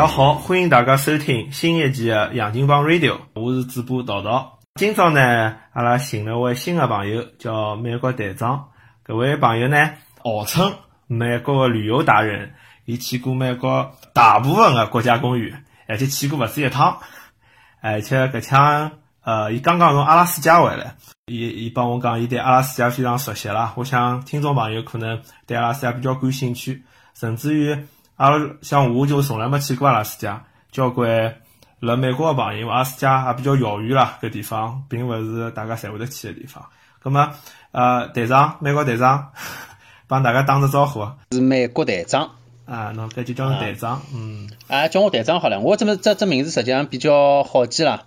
大家好，欢迎大家收听新一期的杨金帮 Radio，我是主播桃桃。今朝呢，阿拉寻了位新的朋友，叫美国队长。搿位朋友呢，号称美国的旅游达人，伊去过美国大部分的国家公园，而且去过勿止一趟。而且搿腔，呃，伊刚刚从阿拉斯加回来，伊伊帮我讲，伊对阿拉斯加非常熟悉啦。我想听众朋友可能对阿拉斯加比较感兴趣，甚至于阿拉像我就从来没去过阿拉斯加，交关辣美国的朋友，阿拉斯加也比较遥远啦，搿地方并勿是大家侪会得去的地方。葛么，呃，队长，美国队长，帮大家打个招呼啊！是美国队长啊，侬搿就叫侬队长，嗯，啊，叫我队长好了。我这么这这名字实际上比较好记啦，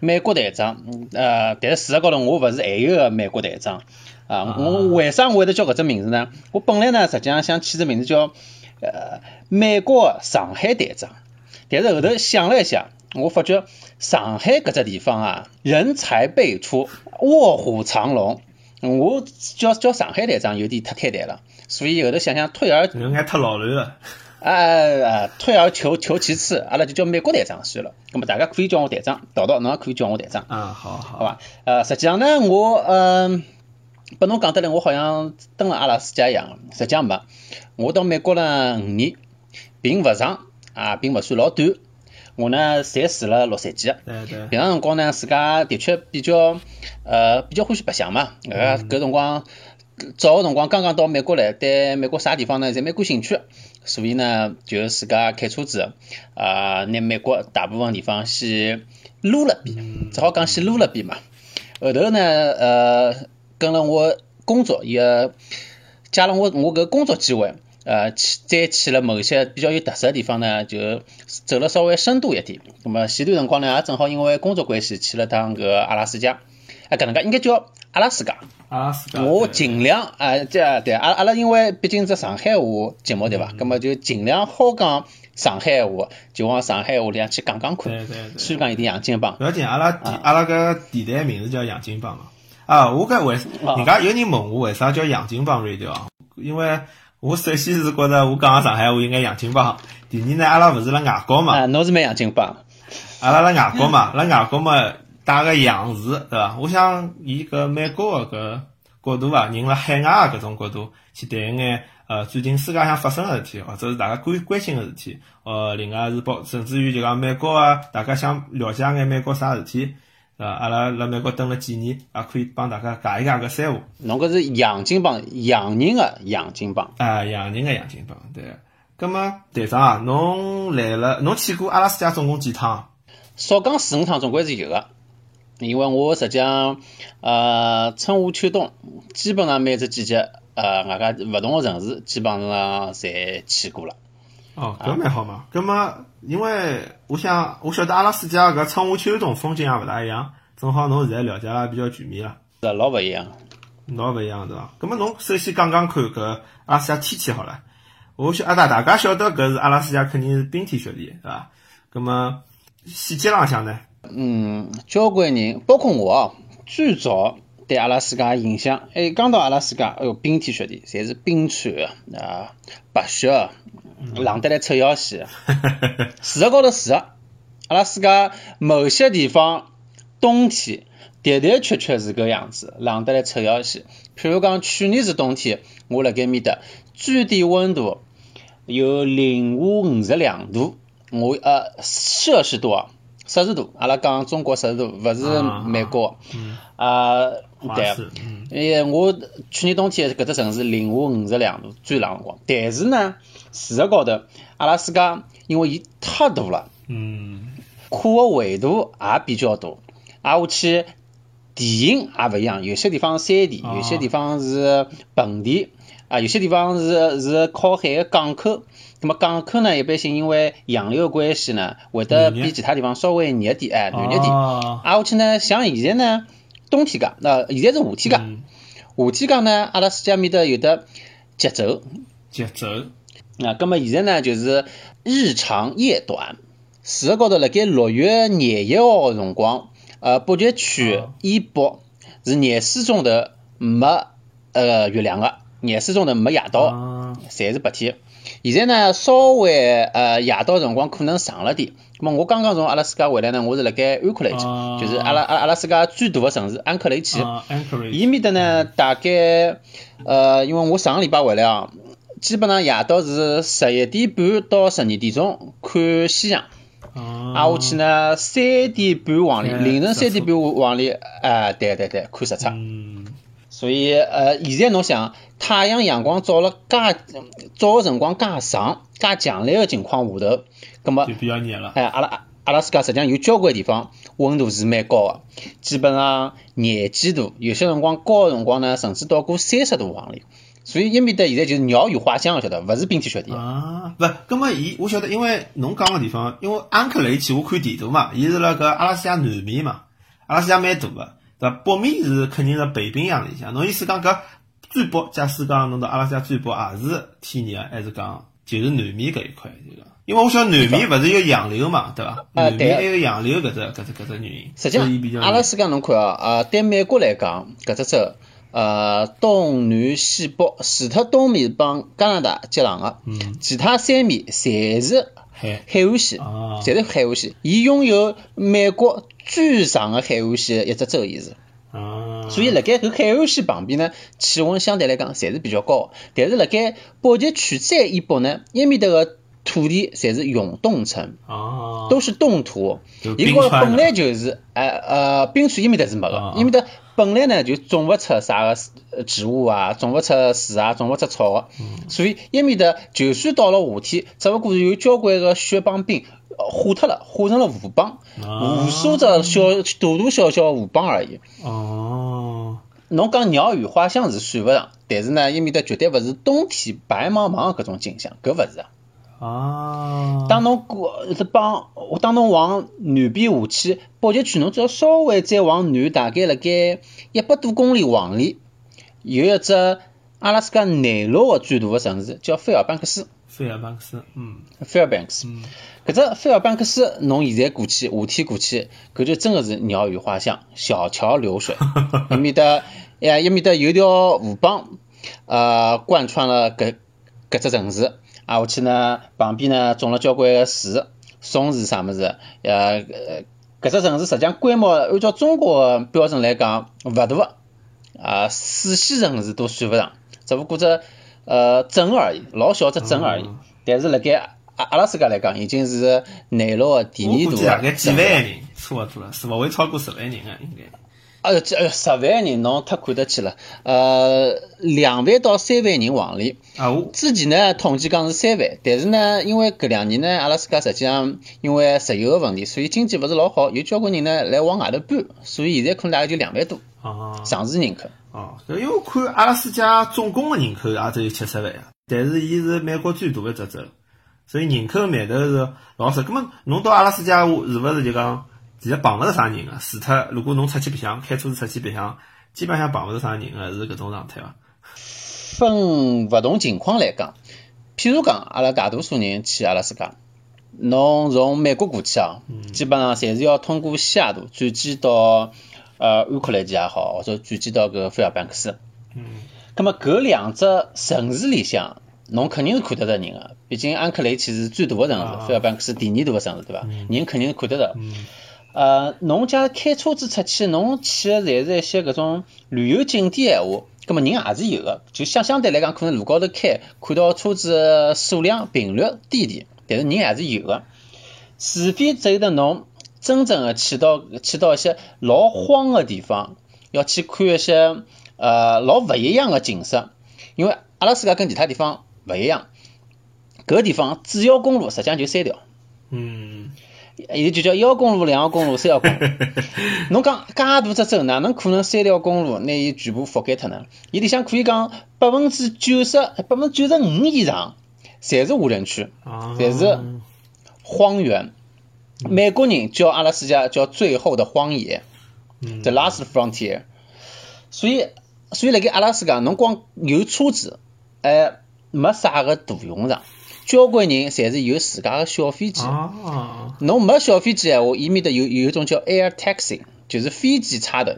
美国队长。呃，但是事实高头我勿是还有个美国队长啊。我为啥我会得叫搿只名字呢？我本来呢实际上想起只名字叫呃美国上海队长，但是后头想了一下，我发觉上海搿只地方啊，人才辈出，卧虎藏龙。我叫叫上海队长有点太太台了，所以后头想想退而有眼太老卵了。啊啊！退而求求其次，阿拉就叫美国队长算了。那么大家可以叫我队长，道道侬也可以叫我队长。啊，好好，好吧。呃，实际上呢，我嗯，拨侬讲得来，我好像登了阿拉斯加一样，实际上没。我到美国了五年，并勿长，啊，并勿算老短。我呢，侪住了洛杉矶。对对。平常辰光呢，自家的确比较呃比较欢喜白相嘛。呃，搿辰光早个辰光刚刚到美国来，对美国啥地方呢，侪蛮感兴趣。所以呢，就自家开车子啊，拿美国大部分地方先撸了遍，只好讲先撸了遍嘛。后头呢，呃，跟了我工作也加了我我搿工作机会，呃，去再去了某些比较有特色的地方呢，就走了稍微深度一点。那么前段辰光呢，也正好因为工作关系去了趟搿阿拉斯加，啊，搿能介应该叫阿拉斯加。阿拉斯加，我尽量啊，这对阿阿拉因为毕竟是上海话节目对伐？咁么就尽量好讲上海话，就往上海话里向去讲讲看。对对对。虽然讲一点洋泾浜。不要紧，阿拉电阿拉个电台名字叫洋泾浜嘛。啊，我搿为人家有人问我为啥叫洋泾浜 radio？因为我首先是觉着我讲上海话应该洋泾浜。第二呢，阿拉勿是辣外国嘛。啊，侬是蛮洋泾浜。阿拉辣外国嘛，辣外国嘛。带个洋字，对伐？我想以搿美国个搿角度啊，人辣海外搿种角度去谈一眼呃最近世界上发生个事体，或者是大家关关心个事体，呃，另外是包甚至于就讲美国啊，大家想了解眼美国啥事体，呃，阿拉辣美国蹲了几年，也可以帮大家解一解搿三胡。侬搿是洋泾浜，洋人的洋泾浜。啊，洋人的洋泾浜，对。葛末队长啊，侬来了，侬去过阿拉斯加总共几趟？少讲四五趟，总归是有的。因为我实际上，呃，春夏秋冬基本上每只季节，呃，外加勿同个城市基本上侪去过了。哦，搿蛮好嘛。葛末，因为我想，我晓得阿拉斯加搿春夏秋冬风景也勿大一样，正好侬现在了解也比较全面了。是老勿一样，老勿一样对伐？葛末侬首先讲讲看搿阿拉斯加天气好了。我晓阿大大家晓得搿是阿拉斯加肯定是冰天雪地，对伐？葛末细节浪向呢？嗯，交关人，包括我啊，最早对阿拉斯加影响，哎，刚到阿拉斯加，哎哟，冰天雪地，侪是冰川啊，白雪，冷得来臭要死。事实高头是啊，阿拉斯加某些地方冬天的的确确是搿样子，冷得来臭要死。譬如讲去年是冬天，我辣盖面搭，最低温度有零下五十两度，我呃摄氏度啊。摄氏度，阿拉讲中国摄氏度，勿是美国。啊，对，因为我去年冬天搿只城市零下五十两度，最冷辰光。但是呢，事实高头，阿拉斯加因为伊太大了，嗯，可个纬度也比较大，挨下去地形也勿一样，有些地方山地，有些地方是盆地，啊，有些地方是是靠海个港口。那么港口呢，一般性因为洋流关系呢，会得比其他地方稍微热点，哎，暖热点。啊，下去呢，像现在呢，冬天噶，那现在是夏天噶，夏天讲呢，阿拉斯加面搭有的节奏。节奏。那，那么现在呢，就是日长夜短。事实高头，辣盖六月廿一号辰光，呃，北极区以北是廿四钟头没呃月亮个，廿四钟头没夜到，侪是白天。现在呢稍微呃夜到辰光可能长了点。咁么我刚刚从阿拉斯加回来呢，我是辣盖安克雷奇，啊就是阿拉阿拉阿拉斯加最大的城市安克雷奇。伊面搭呢，大概呃，因为我上个礼拜回来啊，基本上夜到是十一点半到十二点钟看夕阳，啊，挨下去呢三点半往里，看凌晨三点半往里，哎、对对对，看日出。嗯，所以呃，现在侬想，太阳阳光照了介照个辰光介长、介强烈个情况下头，葛么就比较热了。哎，阿拉阿拉斯加实际上有交关地方温度是蛮高个，基本上廿几度，有些辰光高个辰光呢，甚至到过三十度往里。所以埃面搭现在就是鸟语花香个，晓得，勿是冰天雪地。啊，勿，葛么伊我晓得，因为侬讲个地方，因为安克雷奇我看地图嘛，伊是辣搿阿拉斯加南面嘛，阿拉斯加蛮大个，对伐？北面是肯定是北冰洋里向。侬意思讲搿最北，假使讲侬到阿拉斯加最北也是天热，还是讲就是南面搿一块就讲？因为我晓得南面勿是有洋流嘛，对伐？啊南对面还有洋流搿只搿只搿只原因，实际上，阿拉斯加侬看啊，呃，对美国来讲，搿只州，呃，东南西北，除脱东面帮加拿大接壤个，嗯，其他三面侪是海海岸线，啊，侪是海岸线。伊拥有美国最长个海岸线的一只州，伊是。啊，所以辣盖搿海岸线旁边呢，气温相对来讲侪是比较高的。但是辣盖北极圈再以北呢，埃面搭个土地侪是永冻层，哦，都是冻土。就伊高头冰川的本来就是，呃呃，冰川伊面搭是没啊个，伊面搭本来呢就种勿出啥个呃植物啊，种勿出树啊，种勿出草个，嗯。所以伊面搭就算到了夏天，只勿过是有交关个雪帮冰呃化脱了，化成了湖邦，啊。无数只小大大小小湖邦而已。哦，侬讲鸟语花香是算勿上，但是呢，伊面搭绝对勿是冬天白茫茫个搿种景象，搿勿是当侬过是帮，当侬往南边下去，北极圈侬只要稍微再往南，大概辣盖一百多公里往里，有一只阿拉斯加内陆个最大个城市叫菲尔班克斯菲尔班克斯，嗯 （Fairbanks）。嗯，搿只菲尔班克斯，侬现在过去，夏天过去，搿就真个是鸟语花香，小桥流水。埃面搭，哎，埃面搭有条河浜，呃，贯穿了搿搿只城市。啊，下去呢，旁边呢种了交关个树，松树啥物事，呃，呃搿只城市实际上规模按照中国标准来讲勿大个，啊，四线城市都算勿上，只不过只呃镇而已，老小只镇而已。嗯但是辣盖阿阿拉斯加来讲，已经是内陆个第我二大个估计大概几。万人，差勿多了，是勿会超过十万人啊，应该。哎呦，这呃，十万人侬太看得起了。呃，两万到三万人往里。啊，我之前呢，统计讲是三万，但是呢，因为搿两年呢，阿拉斯加实际上因为石油个问题，所以经济勿是老好，有交关人呢来往外头搬，所以现在可能大概就两万多啊常住人口。哦，因为我看阿拉斯加总共的人口也只有七十万啊，但是伊是美国最大的一只州，所以人口密度是老少。葛么侬到阿拉斯加是勿是就讲，其实碰勿着啥人个？除脱如果侬出去白相，开车子出去白相，基本上碰勿着啥人个，是搿种状态伐？分勿同情况来讲，譬如讲，阿拉大多数人去阿拉自家，侬从美国过去啊，基本上侪是要通过西雅图转机到呃安克雷奇也好，或者转机到搿菲尔班克斯。嗯。咁么搿两只城市里向，侬肯定是看得着人个，毕竟安克雷奇是最大个城啊市，菲尔班克斯第二大个城市，对伐？人肯定是看得着。呃，侬假如开车子出去，侬去的侪是一些搿种旅游景点闲话，葛么人也是有个，就相相对来讲，可能路高头开看到车子数量频率低点，但是人还是有个。除非只有得侬真正的去到去到一些老荒个地方，要去看一些呃老勿一样的景色，因为阿拉斯加跟其他地方勿一样，搿地方主要公路实际上就三条。嗯，现在就叫一号公路、两号公路、三号公路。侬讲介大只州，哪能可能三条公路拿伊全部覆盖脱呢？伊里向可以讲百分之九十、百分之九十五以上，侪是无人区、啊，侪是荒原。美国人叫阿拉斯加叫最后的荒野嗯，the last frontier。所以，所以辣盖阿拉斯加，侬光有车子，哎，没啥个大用场。交关人侪是有自家个小飞机。啊，侬没小飞机闲话，伊面搭有有一种叫 air taxi，就是飞机差头。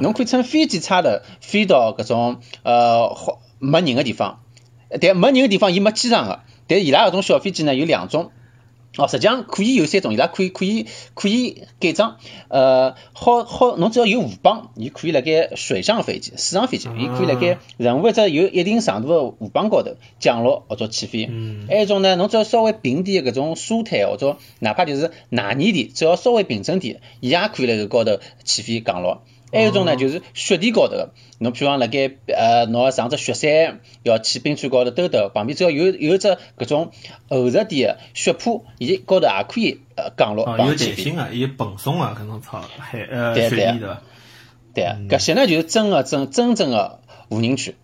侬可以乘飞机差头飞到搿种呃好没人个地方，但没人个地方伊没机场个，但伊拉搿种小飞机呢有两种。哦，实际上可以有三种，伊拉可以可以可以改装，呃，好好，侬只要有护帮，伊可以辣盖水上飞机、水上飞机，伊可以辣盖任何一只有一定长度的护帮高头降落或者起飞。嗯。还有一种呢，侬只要稍微平点搿种沙滩或者哪怕就是泥泥地，只要稍微平整点，伊也可以辣搿高头起飞降落。还有一种呢，就是雪地高头个，侬比方辣盖呃，侬要上只雪山，要去冰川高头兜兜，旁边只要有有只搿种厚实点个雪坡，伊高头也可以呃降落哦，有弹性个，有蓬松个搿种草海呃雪地对伐？对，搿些呢就是真个真真正个无人区，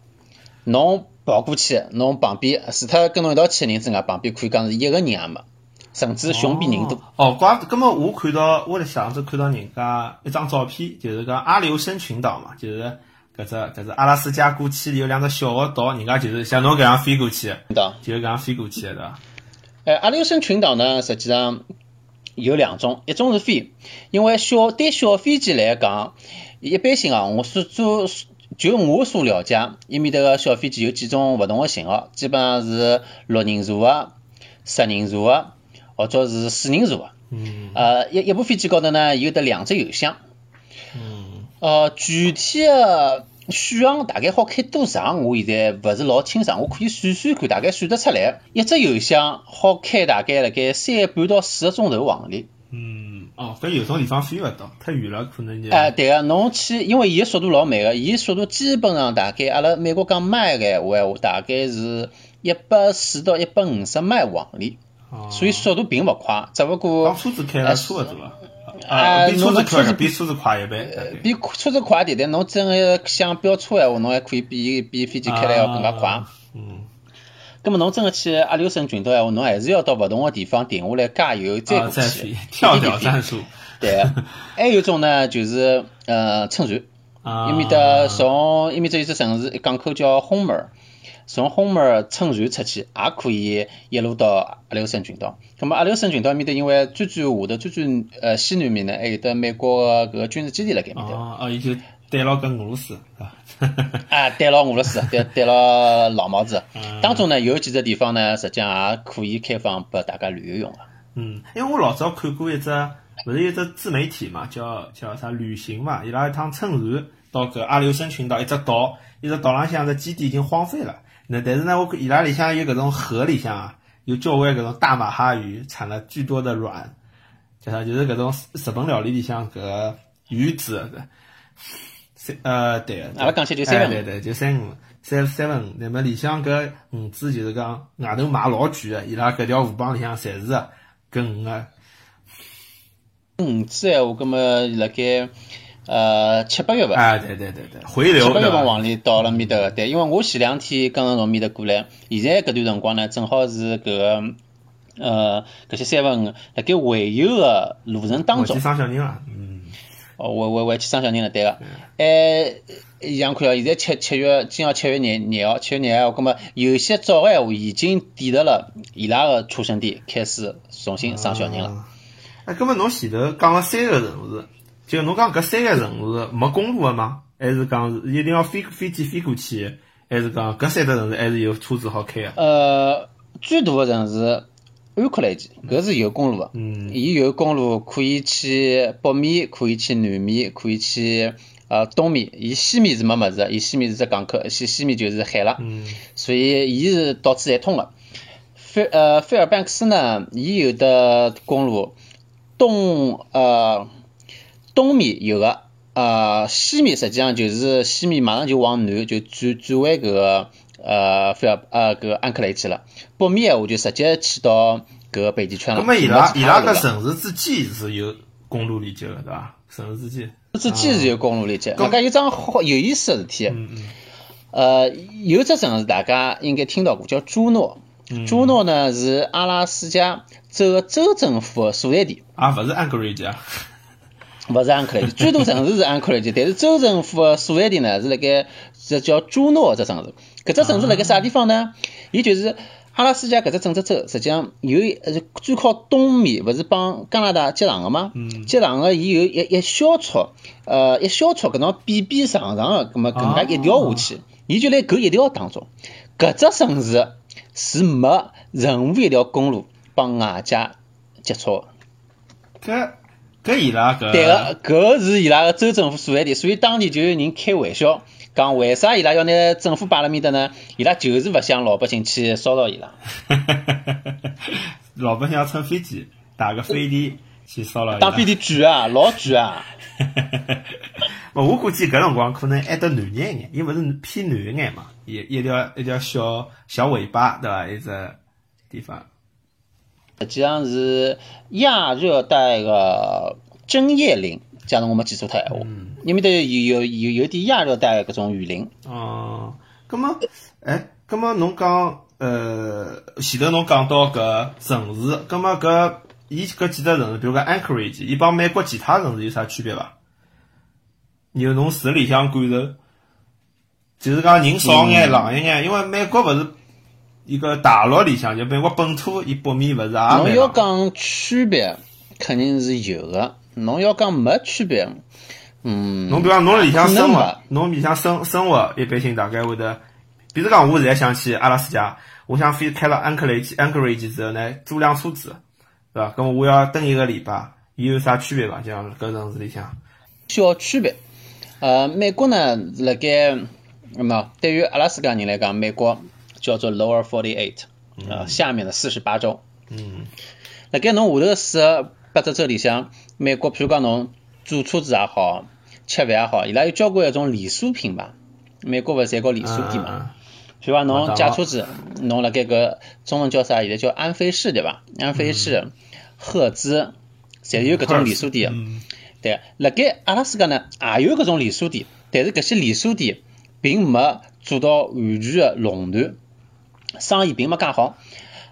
侬跑过去，侬旁边除脱跟侬一道去个人之外，旁边可以讲是一个人也没。甚至熊比人多。哦，怪，葛末我看到我辣想着看到人家一张照片，就是讲阿留申群岛嘛，就是搿只搿只阿拉斯加过去有两个小个岛，人家就是像侬搿样飞过去的，就是搿样飞过去的，对伐？哎，阿留申群岛呢，实际上有两种，一种是飞，因为小对小飞机来讲，一般性啊，我所做就我所了解，伊面搭个小飞机有几种勿同个型号，基本上是六人座个、十人座个。或者是四人座嗯，呃，一一部飞机高头呢有得两只油箱，嗯呃，具体的续航大概好开多长，我现在勿是老清爽，我可以算算看，大概算得出来，一只油箱好开大概辣盖三半到四个钟头往里。嗯，哦，搿有种地方飞勿到，太远了，可能就。哎，对个，侬去，因为伊个速度老慢个，伊速度基本上大概阿拉美国讲迈个闲话，大概是一百四到一百五十迈往里。所以速度并勿快，只不过帮车子开了差勿多啊，比车子快，比车子快一倍，比车子快点，但侬真个想飙车闲话，侬还可以比比飞机开来要更加快。嗯。咁么侬真个去阿留申群岛闲话，侬还是要到勿同个地方停下来加油再过去。跳跳战术。对。还有一种呢，就是呃乘船，伊面搭从伊面搭有只城市港口叫 Homer。从红门乘船出去，也可以一路到阿留申群岛。咁么阿留申群岛面搭，因为最最下头、最最呃西南面呢，还有得美国个搿个军事基地辣盖面搭。哦哦，伊就对牢跟俄罗斯，啊，对牢俄罗斯，对对牢老毛子。当中呢，有几只地方呢，实际上也可以开放拨大家旅游用个。嗯，因为我老早看过一只，勿是一只自媒体嘛，叫叫啥旅行嘛，伊拉一趟乘船到搿阿留申群岛一只岛，一只岛浪向只基地已经荒废了。那但是呢，我伊拉里向有搿种河里向啊，有交关搿种大马哈鱼，产了巨多的卵，叫啥？就是搿种日本料理里向搿鱼子，三呃对，阿拉讲起就三对对，就三五三三分五。那么里向搿鱼子就是讲外头卖老贵个，伊拉搿条河浜里向侪是搿鱼个。鱼子闲话，搿么辣盖。呃，七八月份啊，对对对对，回流七八月份往里到了面搭个，对，因为我前两天刚刚从面搭过来，现在搿段辰光呢，正好是搿个呃搿些三分辣盖回游个路程当中。生小人了，嗯。哦，回回回去生小人了，对个。哎，像看哦，现在七七月，今朝七月廿廿号，七月廿号，葛末有些早个闲话已经抵达了伊拉个出生地，开始重新生小人了。哎，葛末侬前头讲了三个城市。就侬讲搿三个城市没公路个吗？还是讲是一定要飞飞机飞过去？还是讲搿三个城市还是有车子好开个？呃，最大个城市安克雷奇，搿是有公路个。嗯。伊有公路可以去北面，可以去南面，可以去呃东面。伊西面是没物事，伊西面是只港口，西西面就是海了。嗯。所以伊是到处侪通个。菲呃菲尔班克斯呢，伊有的公路东呃。东面有个，呃，西面实际上就是西面马上就往南就转转回搿个呃菲尔呃搿个安克雷去了。北面闲话就直接去到搿个北极圈了。那么伊拉伊拉搿城市之间是有公路连接的，对伐？城市之间之间是有公路连接。搿有桩好有意思个事体。嗯嗯。呃，有只城市大家应该听到过，叫朱诺。朱诺呢是阿拉斯加州州政府的所在地。啊，勿是安克雷奇啊。勿是安克雷奇，最大城市是安克雷奇，但是州政府的所在地呢是辣盖这叫朱诺这城市。搿只城市辣盖啥地方呢？伊就是阿拉斯加搿只整只州，实际上有呃最靠东面，勿是帮加拿大接壤个吗？接壤个伊有一一小撮，呃一小撮搿种边边长长个，葛末更加一条下去，伊就辣搿一条当中。搿只城市是没任何一条公路帮外界接触个。搿搿伊拉搿对个，搿是伊拉个州政府所在地，所以当地就有人开玩笑，讲为啥伊拉要拿政府摆辣面搭呢？伊拉就是勿想老百姓去骚扰伊拉。老百姓要乘飞机，打个飞的去骚扰。打飞的贵啊，老贵啊！我估计搿辰光可能还得男眼一眼，伊勿是偏南一眼嘛，一一条一条小小尾巴，对伐？一只地方。实际上是亚热带个针叶林，假如我没记错脱闲话，因为得有有有有点亚热带搿种雨林。哦，葛么，哎，葛么侬讲，呃，前头侬讲到搿城市，葛么搿伊搿几只城市，比如讲 Anchorage，伊帮美国其他城市有啥区别伐？有侬市里向感受，就是讲人少眼、冷一眼，因为美国勿是。一个大陆里向，就美国本土，伊北面勿是也侬要讲区别，肯定是有个。侬要讲没区别，嗯。侬比方侬里向生活，侬里向生生活，一般性大概会得，比如讲，我现在想去阿拉斯加，我想飞开到安克雷基，安克雷基之后呢，租辆车子，是吧？咁么我要等一个礼拜，伊有啥区别伐？像搿城市里向。小区别，呃，美国呢，辣盖，那么对于阿拉斯加人来讲，美国。叫做 Lower Forty Eight，啊，下面的四十八州。嗯，辣盖侬下头四十八只州里向，美国譬如讲侬租车子也好，吃饭也好，伊拉有交关一种连锁品牌。美国勿是侪搞连锁店嘛？譬如讲侬借车子，侬辣盖个中文叫啥？现在叫安飞士对伐？安飞士、赫兹，侪有搿种连锁店。对，辣盖阿拉斯加呢，也有搿种连锁店，但是搿些连锁店并没做到完全的垄断。生意并没介好，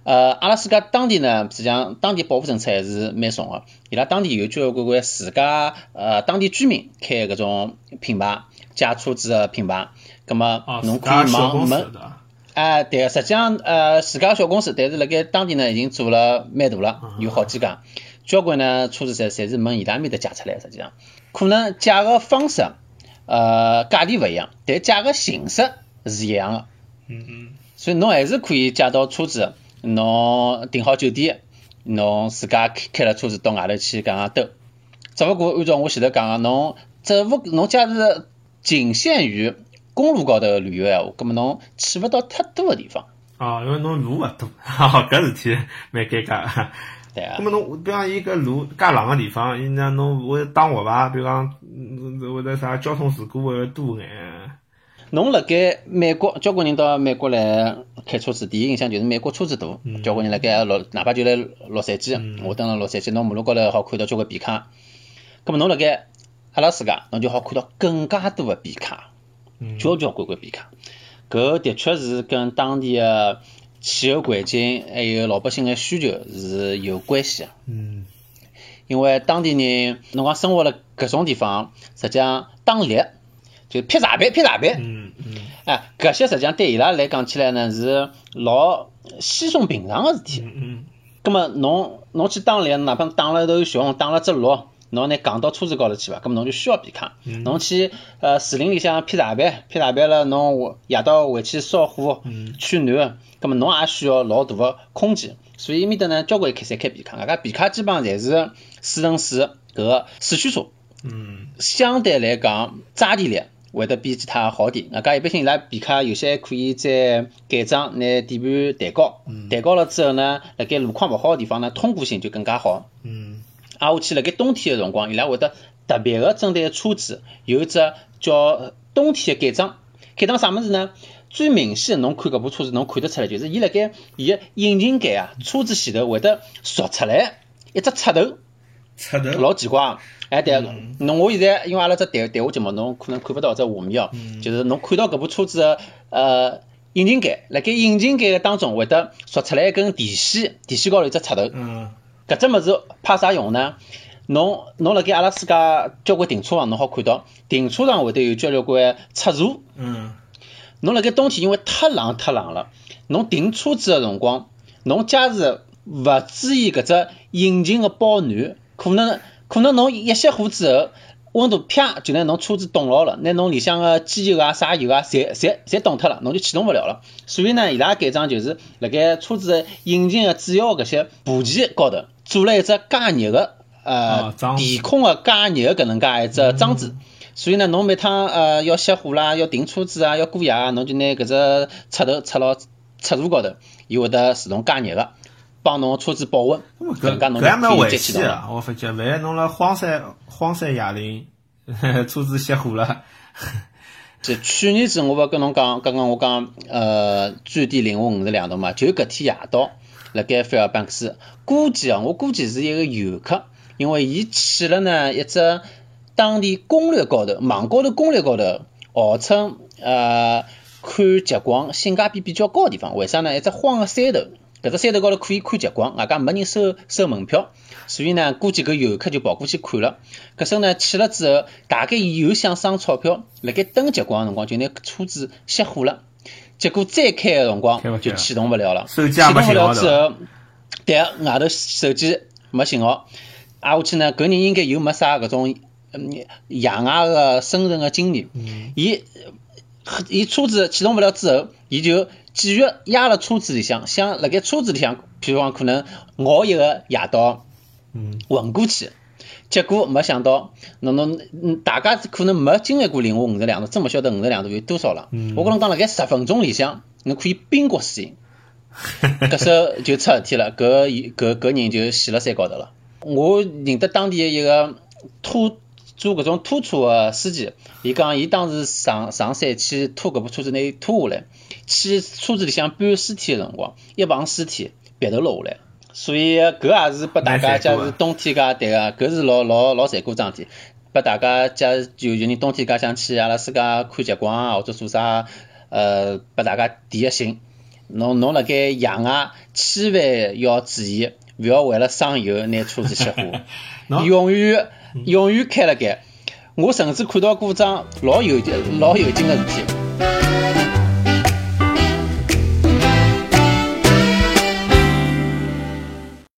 呃，阿拉斯加当地呢，实际上当地保护政策还是蛮松个，伊拉当地有交关关自家呃当地居民开搿种品牌借车子个品牌，葛么侬可以往问，哎，对，实际上呃自家小公司，但是辣盖当地呢已经做了蛮大了，有好几家，交关呢车子侪侪是问伊拉面搭借出来，实际上。可能借个方式呃价钿勿一样，但借个形式是一样个。嗯嗯。所以侬还是可以借到车子，侬订好酒店，侬自家开开了车子到外头去搿样兜。只不过按照我前头讲个，侬只不侬假是仅限于公路高头旅游闲话，葛末侬去勿到太多个地方。哦，因为侬路勿多，哈，搿事体蛮尴尬。对啊。葛末侬比方伊搿路介冷个地方，伊那侬会打滑伐？比如讲，或者啥交通事故会多眼。侬辣盖美国，交关人到美国来开车子，第一印象就是美国车子大。交关人辣盖洛，哪怕就来洛杉矶，我登了洛杉矶，侬马路高头好看到交关皮卡。咁么侬辣盖阿拉斯加，侬就好看到更加多的皮卡，交交关关皮卡。搿的确是跟当地的气候环境还有老百姓的需求是有关系的。嗯。因为当地人，侬讲生活辣搿种地方，实际上打猎。就劈柴板，劈柴板，嗯嗯，哎，搿些实际上对伊拉来讲起来呢，是老稀松平常个事体。嗯嗯。葛末侬侬去打猎，哪怕打了头熊，打了只鹿，侬拿扛到车子高头去伐？葛么侬就需要皮卡。侬去呃树林里向劈柴板，劈柴板了，侬夜到回去烧火取暖，葛么侬也需要老大个空间。所以埃面搭呢，交关开侪开皮卡，搿家皮卡基本上侪是四乘四搿个四驱车。嗯。相对来讲，抓地力。会得比其他好点，外加一般性伊拉皮卡有些还可以再改装，拿底盘抬高，抬高了之后呢，辣盖路况勿好个地方呢，通过性就更加好。嗯，挨下去辣盖冬天个辰光，伊拉会得特别个针对车子有一只叫冬天个改装，改装啥物事呢？最明显侬看搿部车子，侬看得出来，就是伊辣盖伊个引擎盖啊，车子前头会得凸出来一只插头，插头老奇怪。哎，对，侬我现在因为阿拉只谈谈话节目，侬可能看勿到只画面哦，就是侬看到搿部车子的呃引擎盖，辣盖引擎盖个当中会得凸出来一根电线，电线高头有只插头。嗯。搿只物事怕啥用呢？侬侬辣盖阿拉自家交关停车场，侬好看到停车场会得有交交关插座。嗯。侬辣盖冬天因为太冷太冷了，侬停车子个辰光，侬假使勿注意搿只引擎个保暖，可能。可能侬一熄火之后，温度啪就拿侬车子冻牢了，拿侬里向个机油啊、啥油啊，侪侪侪冻脱了，侬就启动勿了了。所以呢，伊拉改装就是辣盖车子引擎个主要搿些部件高头做了一只加热个呃电控个加热搿能介一只装置。所以呢，侬每趟呃要熄火啦，要停车子啊，要过夜啊，侬就拿搿只插头插牢插座高头，伊会得自动加热个。帮侬车子保温，搿搿还蛮危险个，我发觉，万一侬辣荒山荒山野岭，车子熄火了。就去年子，我勿跟侬讲，刚刚我讲，呃，最低零下五十两度嘛，就搿天夜到，辣盖菲尔班克斯，估计啊，我估计是一个游客，因为伊去了呢一只当地攻略高头，网高头攻略高头，号称呃看极光性价比比较高的地方，为啥呢？一只荒个山头。搿只山头高头可以看极光，外加没人收收门票，所以呢，估计搿游客就跑过去看了。搿时候呢，去了之后，大概伊又想省钞票，辣盖等极光个辰光就拿车子熄火了。结果再开个辰光就启动勿了了，启动勿了之后，对，外头手机没信号。挨下去呢，搿人应该又没啥搿种野外个生存个经验，伊伊车子启动勿了之后，伊就。继续压了车子里向，想辣盖车子里向，譬如讲可能熬一个夜到，嗯，混过去。结果没想到，侬侬大家可能没经历过零下五十两度，真勿晓得五十两度有多少了。我跟侬讲，辣盖十分钟里向，侬可以冰过死人。搿时候就出事体了，搿搿搿人就死了山高头了。我认得当地一个拖做搿种拖车个司机，伊讲伊当时上上山去拖搿部车子，拿伊拖下来。去车子里向搬尸体个辰光，一碰尸体，鼻头落下来。所以搿也是拨大家，假如冬天介对个，搿是老老老残酷桩事体。拨大家假如有有人冬天介想去阿拉斯加看极光啊，或者做啥，呃，拨大家提个醒。侬侬辣盖野外，千万要注意，勿要为了省油拿车子熄火，永远永远开了盖。我甚至看到过桩老有劲老有劲的事体。